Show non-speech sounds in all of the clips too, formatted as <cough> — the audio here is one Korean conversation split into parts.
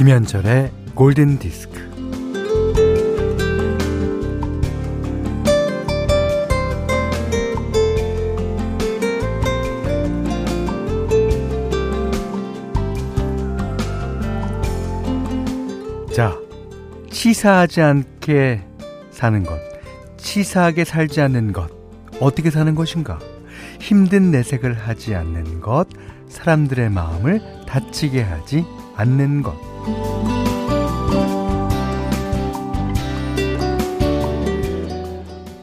김현철의 골든 디스크. 자, 치사하지 않게 사는 것, 치사하게 살지 않는 것, 어떻게 사는 것인가? 힘든 내색을 하지 않는 것, 사람들의 마음을 다치게 하지 않는 것.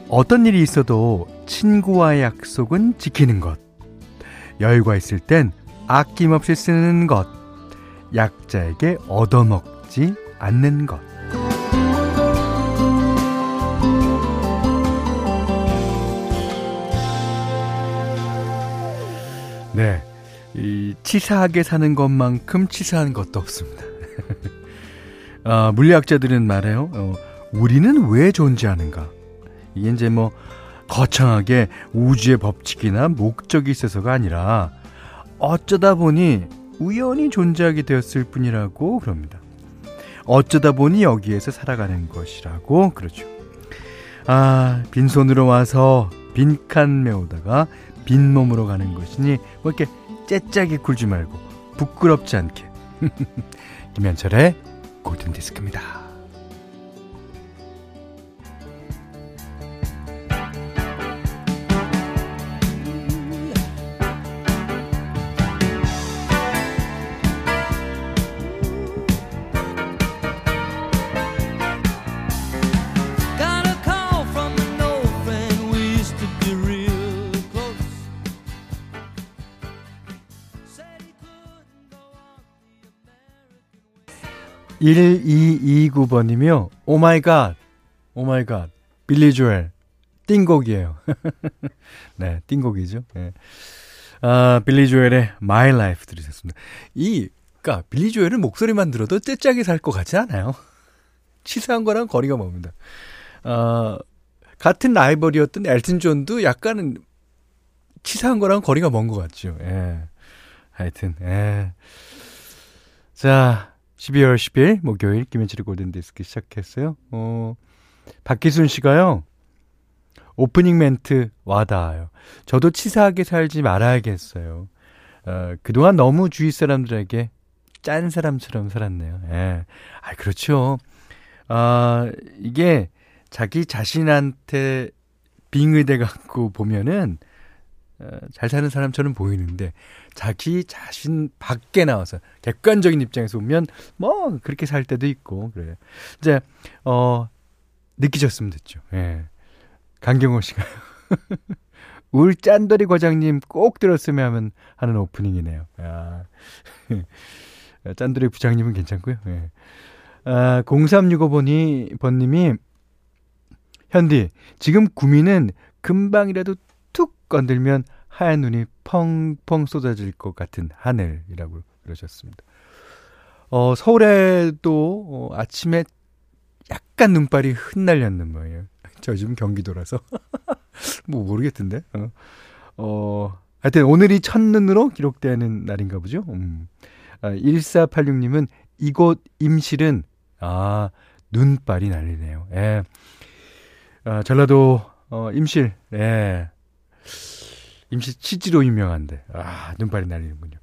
어떤 일이 있어도 친구와의 약속은 지키는 것. 여유가 있을 땐 아낌없이 쓰는 것. 약자에게 얻어먹지 않는 것. 네. 이 치사하게 사는 것만큼 치사한 것도 없습니다. 아, <laughs> 물리학자들은 말해요. 어, 우리는 왜 존재하는가? 이게 이제 뭐 거창하게 우주의 법칙이나 목적이 있어서가 아니라 어쩌다 보니 우연히 존재하게 되었을 뿐이라고 그럽니다. 어쩌다 보니 여기에서 살아가는 것이라고 그러죠. 아, 빈손으로 와서 빈칸 메우다가 빈몸으로 가는 것이니 뭐 이렇게 째짝이 굴지 말고 부끄럽지 않게 <laughs> 김현철의 골든디스크입니다. 1229번이며 오마이갓 오마이갓 빌리 조엘 띵곡이에요. <laughs> 네, 띵곡이죠. 네. 아, 빌리 조엘의 My Life 들으셨습니다. 이, 그니까, 빌리 조엘은 목소리만 들어도 째째하게 살 것 같지 않아요? <laughs> 치사한 거랑 거리가 멉니다. 아, 같은 라이벌이었던 엘튼 존도 약간은 치사한 거랑 거리가 먼 것 같죠. 예. 하여튼, 예. 자, 12월 10일 목요일 김현철의 골든디스크 시작했어요. 어, 박기순 씨가요. 오프닝 멘트 와닿아요. 저도 치사하게 살지 말아야겠어요. 어, 그동안 너무 주위 사람들에게 짠 사람처럼 살았네요. 예. 아, 그렇죠. 아, 이게 자기 자신한테 빙의돼 갖고 보면은 어, 잘 사는 사람처럼 보이는데 자기 자신 밖에 나와서 객관적인 입장에서 보면 뭐 그렇게 살 때도 있고 그래요. 이제 어 느끼셨으면 됐죠. 예. 강경호 씨가 <laughs> 울 짠돌이 과장님 꼭 들었으면 하면 하는 오프닝이네요. 아. <laughs> 짠돌이 부장님은 괜찮고요. 예. 아, 0365번이 번님이 현디 지금 구미는 금방이라도 건들면 하얀 눈이 펑펑 쏟아질 것 같은 하늘이라고 그러셨습니다. 어, 서울에도 어, 아침에 약간 눈발이 흩날렸는 거예요. <laughs> 저 지금 경기도라서. <laughs> 뭐 모르겠던데. 어. 어, 하여튼 오늘이 첫눈으로 기록되는 날인가 보죠. 음. 아, 1486님은 이곳 임실은, 아, 눈발이 날리네요. 예. 아, 전라도, 어, 임실, 예. 임시 치즈로 유명한데 아 눈발이 날리는군요.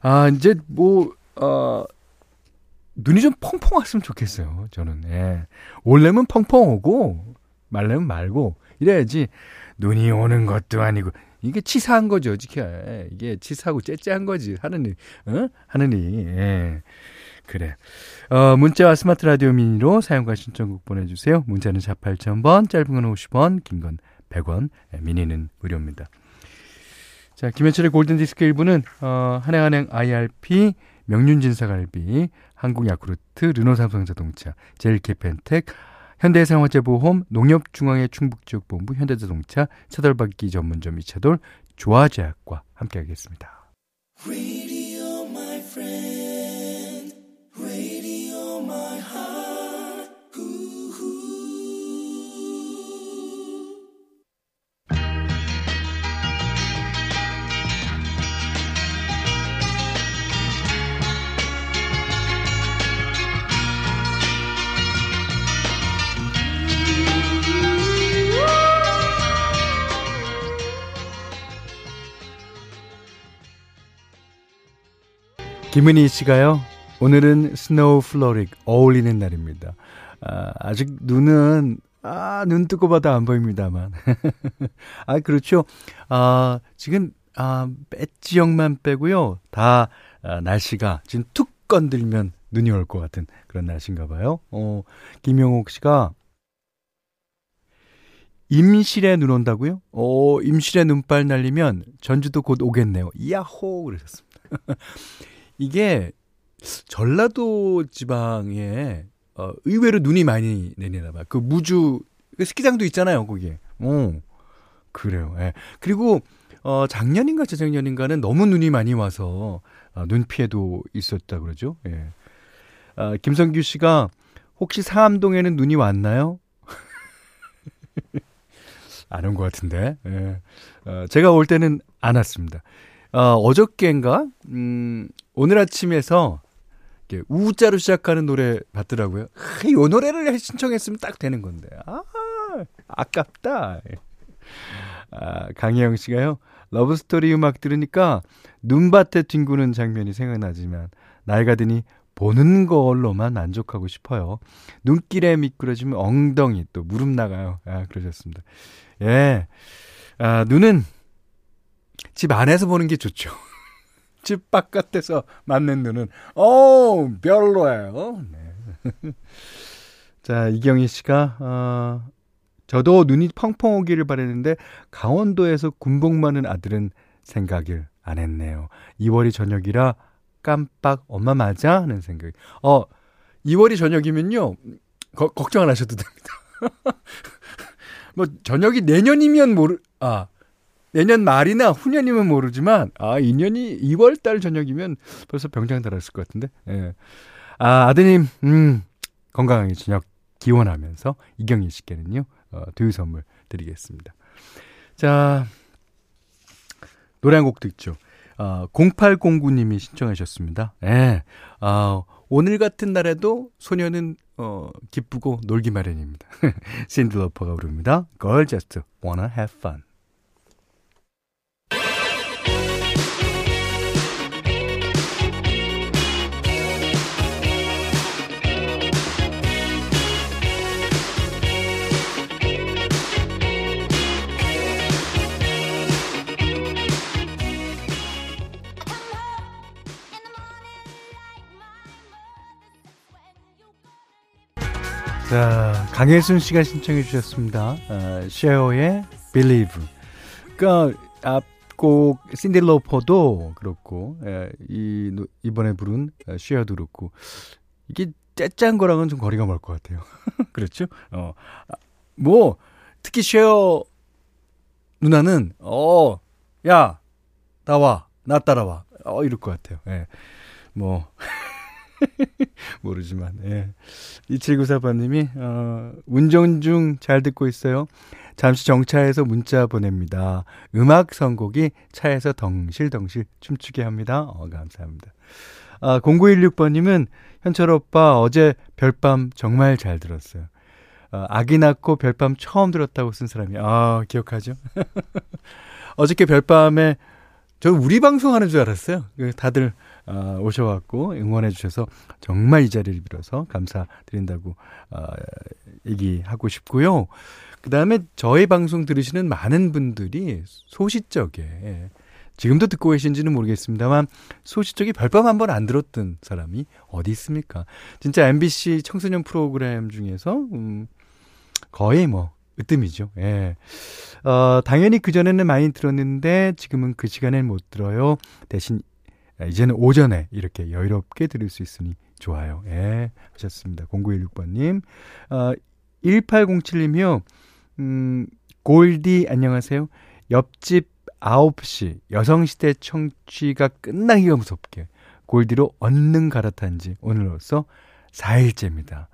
아 이제 뭐 어, 눈이 좀 펑펑 왔으면 좋겠어요. 저는 예. 올래면 펑펑 오고 말래면 말고 이래야지 눈이 오는 것도 아니고 이게 치사한 거죠, 지켜. 예. 이게 치사하고 째째한 거지 하느니, 어? 하느니. 예. 그래. 어, 문자와 스마트 라디오 미니로 사용과 신청곡 보내주세요. 문자는 4 8000번, 짧은 건 50원, 긴 건 100원, 예, 미니는 무료입니다. 자, 김현철의 골든디스크 1부는, 어, 한행한행 IRP, 명륜진사갈비, 한국야쿠르트, 르노삼성자동차, 제일캐펜텍, 현대생활재보험, 농협중앙회 충북지역본부, 현대자동차, 차돌박기 전문점 이차돌, 조화제약과 함께하겠습니다. 김은희 씨가요. 오늘은 Snow Frolic 어울리는 날입니다. 아, 아직 눈은 아, 눈 뜨고 봐도 안 보입니다만. <laughs> 아, 그렇죠. 아, 지금 아, 몇 지역만 빼고요. 다 아, 날씨가 지금 툭 건들면 눈이 올 것 같은 그런 날씨인가 봐요. 어, 김용옥 씨가 임실에 눈 온다고요? 어, 임실에 눈발 날리면 전주도 곧 오겠네요. 야호! 그러셨습니다. <laughs> 이게 전라도 지방에 어, 의외로 눈이 많이 내리나 봐요. 그 무주 그 스키장도 있잖아요, 거기에. 어. 그래요. 예. 그리고 어 작년인가 재작년인가는 너무 눈이 많이 와서 어, 눈 피해도 있었다 그러죠. 예. 아, 김성규 씨가 혹시 상암동에는 눈이 왔나요? <laughs> 안 온 것 같은데. 예. 어, 제가 올 때는 안 왔습니다. 어, 어저께인가? 음, 오늘 아침에서 우자로 시작하는 노래 봤더라고요. 아, 이 노래를 신청했으면 딱 되는 건데. 아, 아깝다. 아, 강혜영 씨가요. 러브스토리 음악 들으니까 눈밭에 뒹구는 장면이 생각나지만 나이가 드니 보는 걸로만 만족하고 싶어요. 눈길에 미끄러지면 엉덩이 또 무릎 나가요. 아, 그러셨습니다. 예. 아, 눈은 집 안에서 보는 게 좋죠. <laughs> 집 바깥에서 맞는 눈은, 어 별로예요. 네. <laughs> 자, 이경희 씨가, 어, 저도 눈이 펑펑 오기를 바랬는데, 강원도에서 군복 많은 아들은 생각을 안 했네요. 2월이 저녁이라 깜빡 엄마 맞아? 하는 생각. 어, 2월이 저녁이면요, 거, 걱정 안 하셔도 됩니다. <laughs> 뭐, 저녁이 내년이면 모르, 아, 내년 말이나 후년이면 모르지만 아 2년이 2월 달 저녁이면 벌써 병장 달았을 것 같은데. 예. 아 아드님 음 건강하게 저녁 기원하면서 이경희 씨께는요 어, 두유 선물 드리겠습니다. 자 노래 한 곡 듣죠. 어, 0809님이 신청하셨습니다. 예. 어, 오늘 같은 날에도 소녀는 어, 기쁘고 놀기 마련입니다. <laughs> 신드러퍼가 부릅니다. Girl just wanna have fun. 자, 강혜순 씨가 신청해 주셨습니다. 어, 쉐어의 Believe. 그러니까 앞곡 신디 로퍼도 그렇고 예, 이 이번에 부른 쉐어도 그렇고 이게 째짠 거랑은 좀 거리가 멀 것 같아요. <laughs> 그렇죠? 어. 뭐 특히 쉐어 누나는 어, 야, 나와. 나 따라와. 어, 이럴 것 같아요. 예. 뭐 <laughs> <laughs> 모르지만, 예. 2794번님이, 어, 운전 중 잘 듣고 있어요. 잠시 정차해서 문자 보냅니다. 음악 선곡이 차에서 덩실덩실 춤추게 합니다. 어, 감사합니다. 아, 0916번님은 현철 오빠 어제 별밤 정말 잘 들었어요. 어, 아기 낳고 별밤 처음 들었다고 쓴 사람이, 아, 기억하죠? <laughs> 어저께 별밤에, 저는 우리 방송하는 줄 알았어요. 그 다들 어, 오셔갖고 응원해 주셔서 정말 이 자리를 빌어서 감사드린다고 어, 얘기하고 싶고요. 그 다음에 저희 방송 들으시는 많은 분들이 소시적에 지금도 듣고 계신지는 모르겠습니다만 소시적에 별밤 한 번 안 들었던 사람이 어디 있습니까? 진짜 MBC 청소년 프로그램 중에서 음, 거의 뭐 으뜸이죠. 예. 어, 당연히 그전에는 많이 들었는데 지금은 그 시간엔 못 들어요. 대신 이제는 오전에 이렇게 여유롭게 들을 수 있으니 좋아요. 예. 하셨습니다. 0916번님. 어, 1807님이요. 음, 골디 안녕하세요. 옆집 9시 여성시대 청취가 끝나기가 무섭게 골디로 얼른 갈아탄 지 오늘로써 4일째입니다.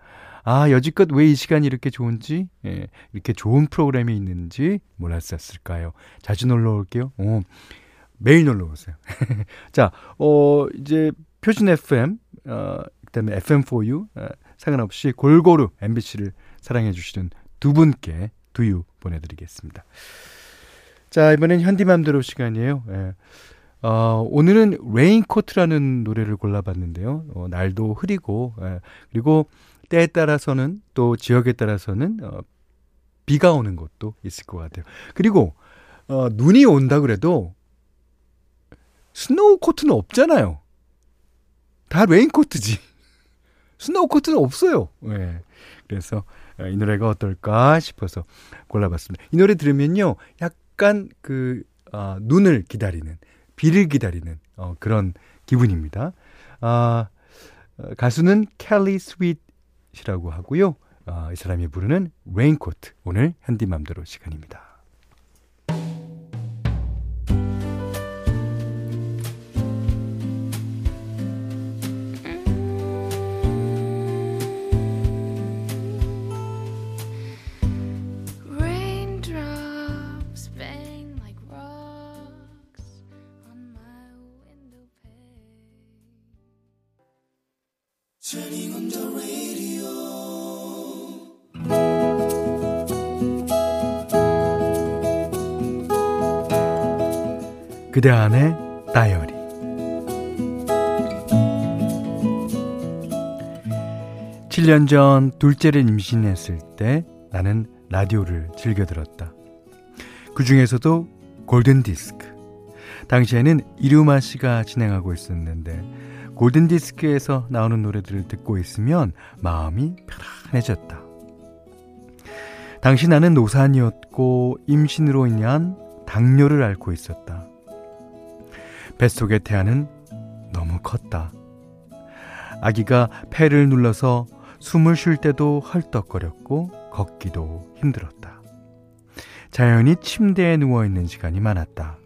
아, 여지껏 왜 이 시간이 이렇게 좋은지, 예, 이렇게 좋은 프로그램이 있는지 몰랐었을까요? 자주 놀러 올게요. 어, 매일 놀러 오세요. <laughs> 자, 어, 이제 표준 FM, 어, 그 다음에 FM4U, 어, 상관없이 골고루 MBC를 사랑해 주시는 두 분께 두유 보내드리겠습니다. 자, 이번엔 현디맘대로 시간이에요. 예. 어, 오늘은 레인코트라는 노래를 골라봤는데요. 어, 날도 흐리고, 예, 그리고 때에 따라서는 또 지역에 따라서는 어, 비가 오는 곳도 있을 것 같아요. 그리고 어, 눈이 온다 그래도 snow coat는 없잖아요. 다 레인 코트지. <laughs> snow coat는 없어요. 예. 그래서 어, 이 노래가 어떨까 싶어서 골라봤습니다. 이 노래 들으면요, 약간 그 어, 눈을 기다리는, 비를 기다리는 어, 그런 기분입니다. 아, 어, 가수는 캘리 스윗이라고 하고요. 어, 이 사람이 부르는 레인코트 오늘 현디맘대로 시간입니다. 그대 안의 다이어리 (7년) 전 둘째를 임신했을 때 나는 라디오를 즐겨 들었다. 그 중에서도 골든 디스크. 당시에는 이루마 씨가 진행하고 있었는데 골든 디스크에서 나오는 노래들을 듣고 있으면 마음이 편안해졌다. 당시 나는 노산이었고 임신으로 인한 당뇨를 앓고 있었다 뱃속의 태아는 너무 컸다. 아기가 폐를 눌러서 숨을 쉴 때도 헐떡거렸고 걷기도 힘들었다. 자연히 침대에 누워 있는 시간이 많았다.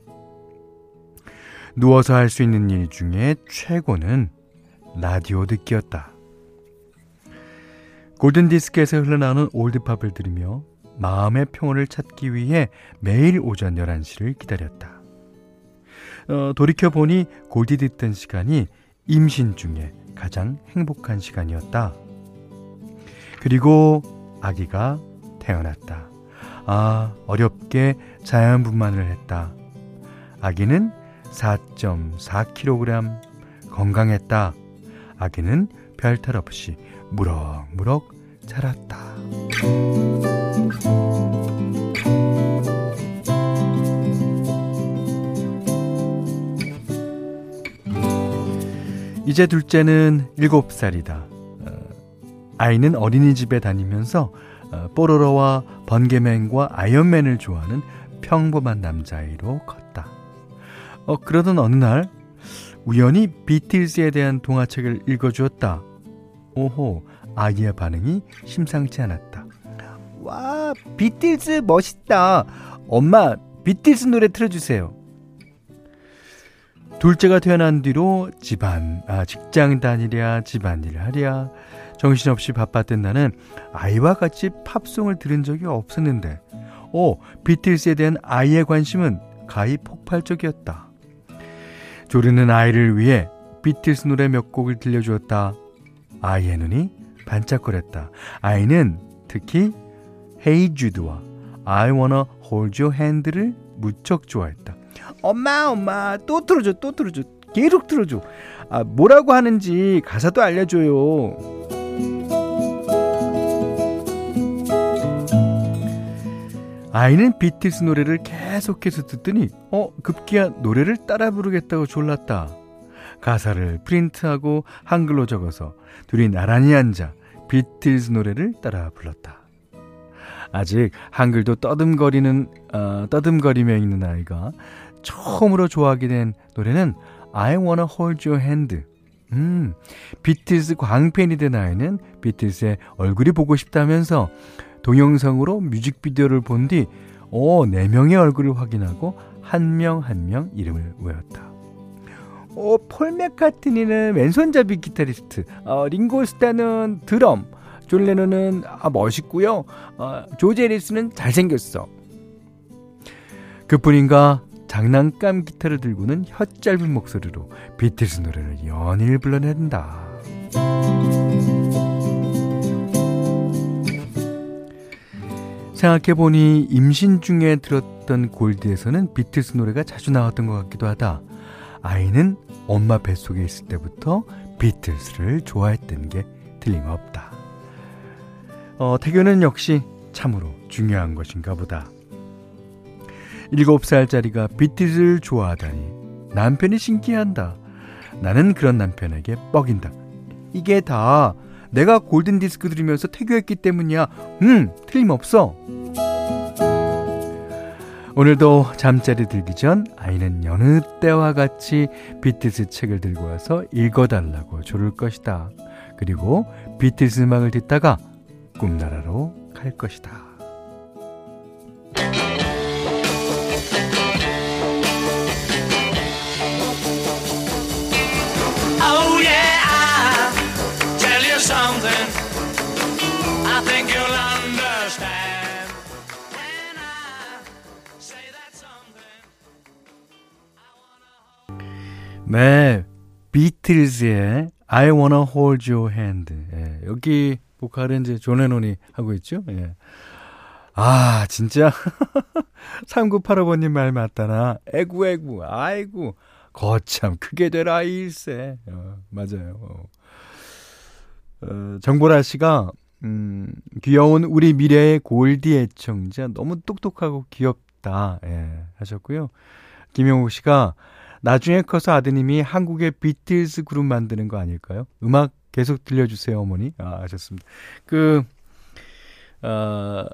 누워서 할 수 있는 일 중에 최고는 라디오 듣기였다. 골든디스크에서 흘러나오는 올드팝을 들으며 마음의 평온을 찾기 위해 매일 오전 11시를 기다렸다. 어, 돌이켜 보니 골디 듣던 시간이 임신 중에 가장 행복한 시간이었다. 그리고 아기가 태어났다. 아, 어렵게 자연분만을 했다. 아기는 4.4kg 건강했다. 아기는 별탈 없이 무럭무럭 자랐다. 이제 둘째는 7살이다. 어, 아이는 어린이집에 다니면서 어, 뽀로로와 번개맨과 아이언맨을 좋아하는 평범한 남자아이로 컸다. 어, 그러던 어느 날 우연히 비틀즈에 대한 동화책을 읽어주었다. 오호, 아이의 반응이 심상치 않았다. 와, 비틀즈 멋있다. 엄마, 비틀즈 노래 틀어주세요. 둘째가 태어난 뒤로 집안, 아, 직장 다니랴, 집안일 하랴, 정신없이 바빴던 나는 아이와 같이 팝송을 들은 적이 없었는데, 오, 비틀스에 대한 아이의 관심은 가히 폭발적이었다. 조르는 아이를 위해 비틀스 노래 몇 곡을 들려주었다. 아이의 눈이 반짝거렸다. 아이는 특히 Jude와 I Wanna Hold Your Hand를 무척 좋아했다. 엄마 엄마 또 틀어줘 또 틀어줘 계속 틀어줘. 아 뭐라고 하는지 가사도 알려줘요. 아이는 비틀스 노래를 계속해서 듣더니 어 급기야 노래를 따라 부르겠다고 졸랐다. 가사를 프린트하고 한글로 적어서 둘이 나란히 앉아 비틀스 노래를 따라 불렀다. 아직 한글도 떠듬거리는 어, 떠듬거리며 있는 아이가 처음으로 좋아하게 된 노래는 I Wanna Hold Your Hand. 음, 비틀스 광팬이 된 아이는 비틀스의 얼굴이 보고 싶다면서 동영상으로 뮤직비디오를 본 뒤, 어, 네 명의 얼굴을 확인하고 한명 한명 한 명 이름을 외웠다. 어, 폴 맥카트니는 왼손잡이 기타리스트, 어, 링고 스타는 드럼, 존 레논은 아, 멋있고요. 어, 조지 해리슨은 잘생겼어. 그뿐인가 장난감 기타를 들고는 혀 짧은 목소리로 비틀스 노래를 연일 불러댄다. 생각해보니 임신 중에 들었던 골디에서는 비틀스 노래가 자주 나왔던 것 같기도 하다. 아이는 엄마 뱃속에 있을 때부터 비틀스를 좋아했던 게 틀림없다. 어, 태교는 역시 참으로 중요한 것인가 보다. 7살짜리가 비틀스를 좋아하다니 남편이 신기해한다. 나는 그런 남편에게 뻐긴다. 이게 다 내가 골든 디스크 들으면서 태교했기 때문이야. 음, 틀림없어. 오늘도 잠자리 들기 전 아이는 여느 때와 같이 비틀스 책을 들고 와서 읽어달라고 조를 것이다. 그리고 비틀스 음악을 듣다가 꿈나라로 갈 것이다. 네, 비틀즈의 I Wanna Hold Your Hand. 예, 여기 보컬은 이제 존 레논이 하고 있죠. 예. 아, 진짜. <laughs> 3985번님 말마따나. 에구, 에구, 아이고. 거참, 크게 될 아일세. 어, 맞아요. 어. 어, 정보라 씨가, 음, 귀여운 우리 미래의 골디 애청자. 너무 똑똑하고 귀엽다. 예, 하셨고요. 김영욱 씨가, 나중에 커서 아드님이 한국의 비틀스 그룹 만드는 거 아닐까요? 음악 계속 들려주세요, 어머니. 아, 하셨습니다. 그, 어,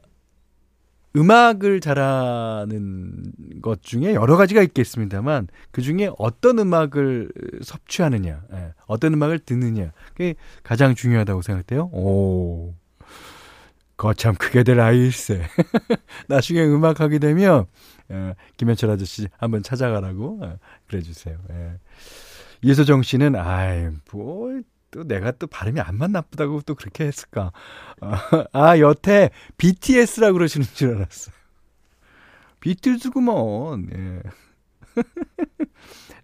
음악을 잘하는 것 중에 여러 가지가 있겠습니다만, 그 중에 어떤 음악을 섭취하느냐, 예, 어떤 음악을 듣느냐, 그게 가장 중요하다고 생각돼요. 오. 거참 크게 될 아이일세. <laughs> 나중에 음악 하게 되면, 예, 김현철 아저씨 한번 찾아가라고, 예, 그래 주세요. 예. 이소정 씨는, 아이, 뭐, 또 내가 또 발음이 안만 나쁘다고 또 그렇게 했을까. <laughs> 아, 여태 BTS라고 그러시는 줄 알았어요. 비틀즈구먼, 예. <laughs>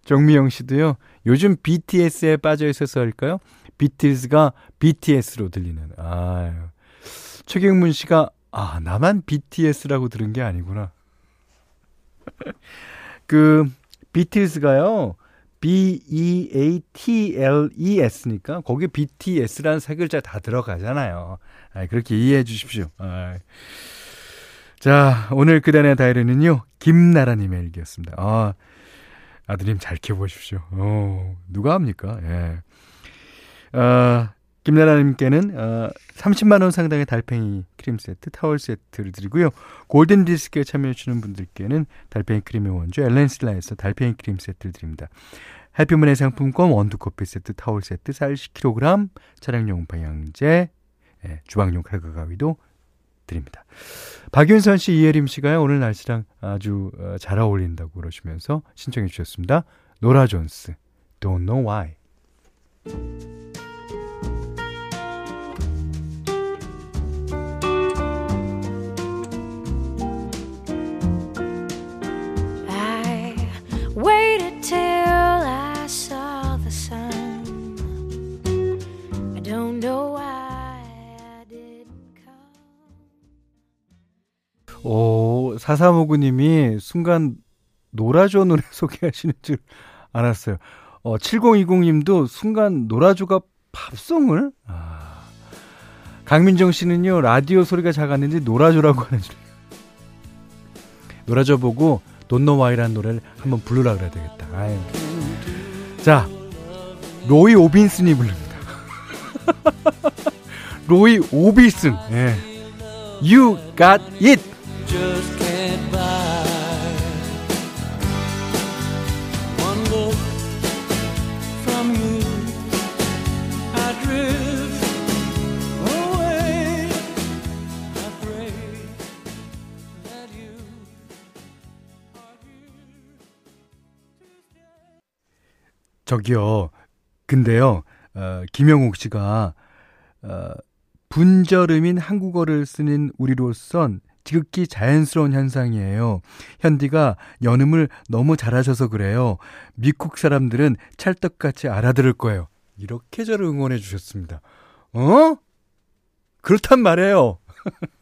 정미영 씨도요, 요즘 BTS에 빠져 있어서할까요? 비틀즈가 BTS로 들리는, 아유. 최경문 씨가, 아, 나만 BTS라고 들은 게 아니구나. <laughs> 그, 비틀즈가요, B-E-A-T-L-E-S니까, 거기에 BTS라는 세 글자 다 들어가잖아요. 아, 그렇게 이해해 주십시오. 아. 자, 오늘 그단의 다이어리는요, 김나라 님의 일기였습니다. 아, 아드님 잘 키워 보십시오. 어, 누가 합니까? 예. 아, 김나라님께는 어, 30만 원 상당의 달팽이 크림 세트, 타월 세트를 드리고요. 골든 디스크에 참여해 주시는 분들께는 달팽이 크림의 원조 엘렌슬라에서 달팽이 크림 세트를 드립니다. 해피머니 상품권 원두 커피 세트, 타월 세트, 쌀 10kg, 차량용 방향제, 예, 주방용 칼과 가위도 드립니다. 박윤선 씨, 이혜림 씨가요 오늘 날씨랑 아주 어, 잘 어울린다고 그러시면서 신청해 주셨습니다. 노라 존스, Don't Know Why. 오, 4359님이 순간 노라조 노래 <laughs> 소개하시는 줄 알았어요. 어, 7020님도 순간 노라조가 팝송을? 아. 강민정 씨는요, 라디오 소리가 작았는지 노라조라고 하는 줄. 노라조 보고 돈노와이라는 노래를 한번 부르라 그래야 되겠다. 아유. 자, 로이 오비슨이 부릅니다. <laughs> 로이 오비슨. 예. You got it! Just can't buy one look from you. I drift away. I pray that you are here. 저기요. 근데요. 어, 김영옥 씨가 어, 분절음인 한국어를 쓰는 우리로선 지극히 자연스러운 현상이에요. 현디가 연음을 너무 잘하셔서 그래요. 미국 사람들은 찰떡같이 알아들을 거예요. 이렇게 저를 응원해 주셨습니다. 어? 그렇단 말이에요. <laughs>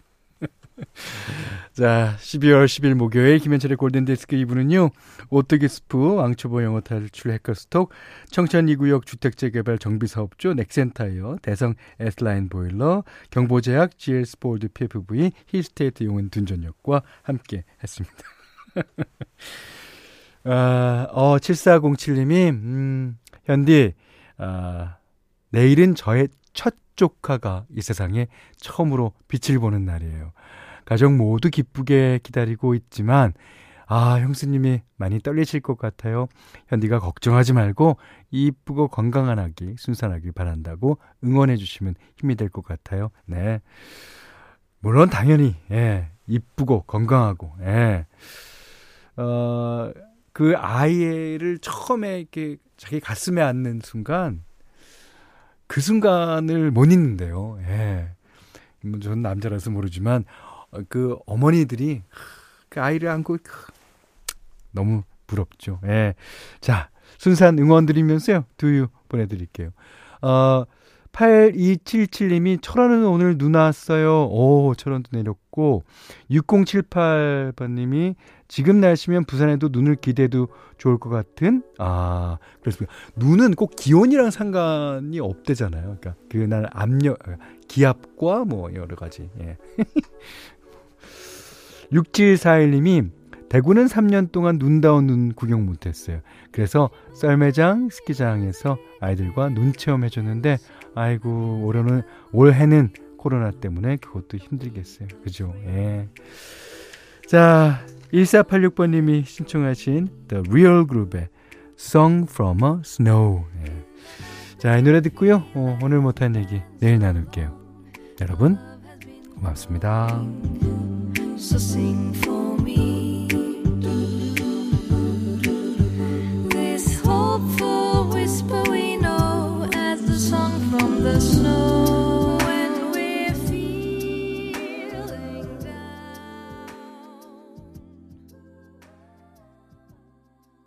자, 12월 10일 목요일 김현철의 골든디스크 2부는요. 오토기스프, 왕초보 영어 탈출 해커스톡, 청천 2구역 주택재개발 정비사업조 넥센타이어, 대성 S라인 보일러, 경보제약, GL스포드 PFV, 힐스테이트 용은 둔전역과 함께 했습니다. <laughs> 아, 어, 7407님이, 음, 현디, 아, 내일은 저의 첫 조카가 이 세상에 처음으로 빛을 보는 날이에요. 가족 모두 기쁘게 기다리고 있지만 아, 형수님이 많이 떨리실 것 같아요. 현디가 걱정하지 말고 이쁘고 건강한 아기, 순산하길 바란다고 응원해 주시면 힘이 될 것 같아요. 네. 물론 당연히 예, 이쁘고 건강하고 예. 어, 그 아이를 처음에 이렇게 자기 가슴에 안는 순간 그 순간을 못 잊는데요. 예. 뭐 저는 남자라서 모르지만 어, 그 어머니들이 그 아이를 안고 너무 부럽죠. 예. 자, 순산 응원 드리면서요. 두유 보내드릴게요. 어, 8277님이 철원은 오늘 눈 왔어요. 오, 철원도 내렸고, 6078번님이 지금 날씨면 부산에도 눈을 기대도 좋을 것 같은, 아, 그렇습니다. 눈은 꼭 기온이랑 상관이 없대잖아요. 그러니까 그날 압력, 기압과 뭐 여러 가지, 예. <laughs> 6741님이 대구는 3년 동안 눈다운 눈 구경 못했어요. 그래서 썰매장, 스키장에서 아이들과 눈 체험해줬는데, 아이고, 올해는, 올해는 코로나 때문에 그것도 힘들겠어요. 그죠? 예. 자, 1486번님이 신청하신 The Real Group의 Song from a Snow. 예. 자, 이 노래 듣고요. 어, 오늘 못한 얘기 내일 나눌게요. 여러분, 고맙습니다. So sing for.